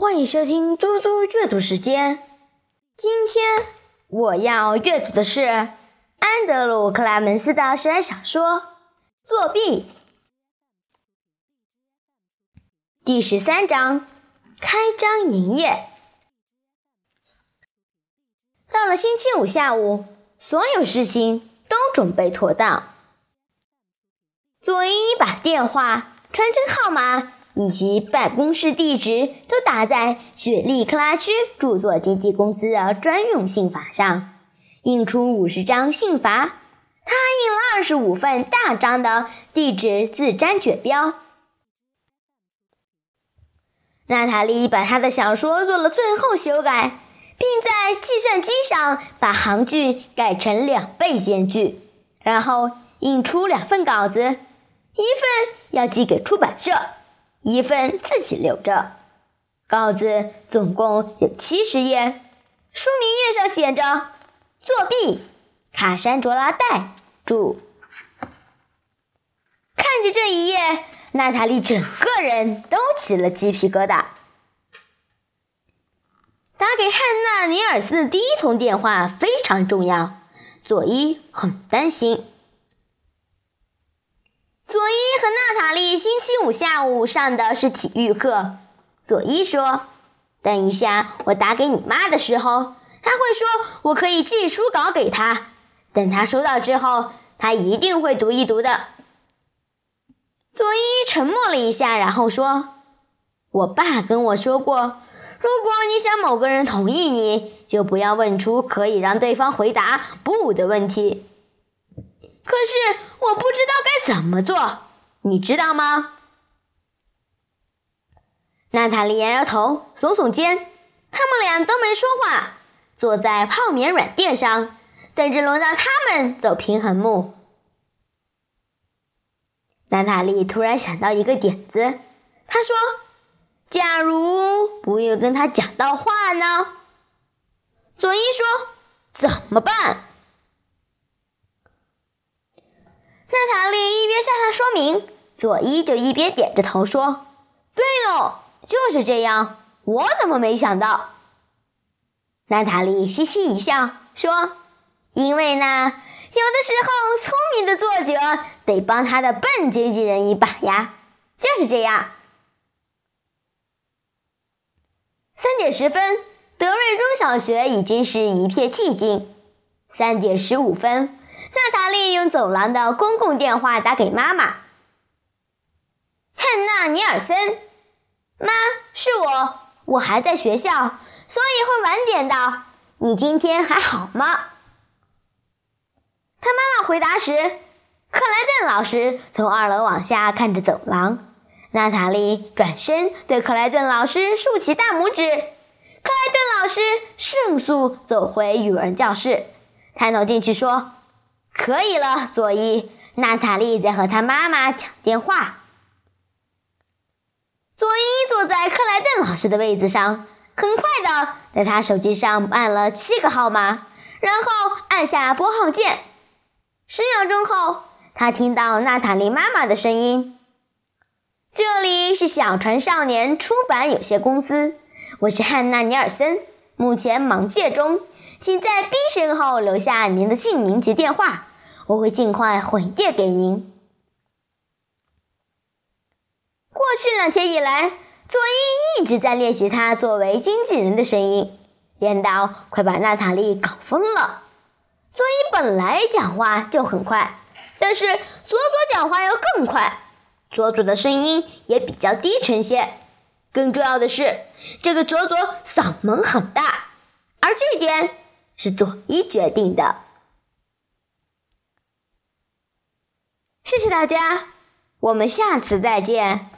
欢迎收听嘟嘟阅读时间。今天我要阅读的是安德鲁·克莱门斯的实验小说《作弊》第十三章：开张营业。到了星期五下午，所有事情都准备妥当。佐伊把电话、传真号码。以及办公室地址都打在雪莉克拉区著作经纪公司的专用信法上，印出五十张信罚。他印了二十五份大张的地址自粘卷标。娜塔莉把他的小说做了最后修改，并在计算机上把行距改成两倍间距，然后印出两份稿子，一份要寄给出版社。一份自己留着，稿子总共有七十页，书名页上写着“作弊”，卡山卓拉带注。看着这一页，娜塔莉整个人都起了鸡皮疙瘩。打给汉娜·尼尔斯的第一通电话非常重要，佐伊很担心。佐伊和娜塔莉星期五下午上的是体育课。佐伊说：“等一下，我打给你妈的时候，她会说我可以寄书稿给她。等她收到之后，她一定会读一读的。”佐伊沉默了一下，然后说：“我爸跟我说过，如果你想某个人同意你，就不要问出可以让对方回答不的问题。”可是我不知道该怎么做，你知道吗？娜塔莉摇摇头，耸耸肩，他们俩都没说话，坐在泡棉软垫上，等着轮到他们走平衡木。娜塔莉突然想到一个点子，她说：“假如不用跟他讲到话呢？”佐伊说：“怎么办？”娜塔莉一边向他说明，佐伊就一边点着头说：“对喽，就是这样。我怎么没想到？”娜塔莉嘻嘻一笑说：“因为呢，有的时候聪明的作者得帮他的笨经纪人一把呀，就是这样。”三点十分，德瑞中小学已经是一片寂静。三点十五分。娜塔莉用走廊的公共电话打给妈妈，汉娜·尼尔森。妈，是我，我还在学校，所以会晚点到。你今天还好吗？他妈妈回答时，克莱顿老师从二楼往下看着走廊。娜塔莉转身对克莱顿老师竖起大拇指，克莱顿老师迅速走回语文教室，探头进去说。可以了，佐伊。娜塔莉在和她妈妈讲电话。佐伊坐在克莱顿老师的位子上，很快的在他手机上按了七个号码，然后按下拨号键。十秒钟后，他听到娜塔莉妈妈的声音：“这里是小船少年出版有限公司，我是汉娜·尼尔森，目前忙线中，请在 B 声后留下您的姓名及电话。”我会尽快回电给您。过去两天以来，佐伊一直在练习他作为经纪人的声音，练到快把娜塔莉搞疯了。佐伊本来讲话就很快，但是佐佐讲话要更快。佐佐的声音也比较低沉些，更重要的是，这个佐佐嗓门很大，而这点是佐伊决定的。谢谢大家，我们下次再见。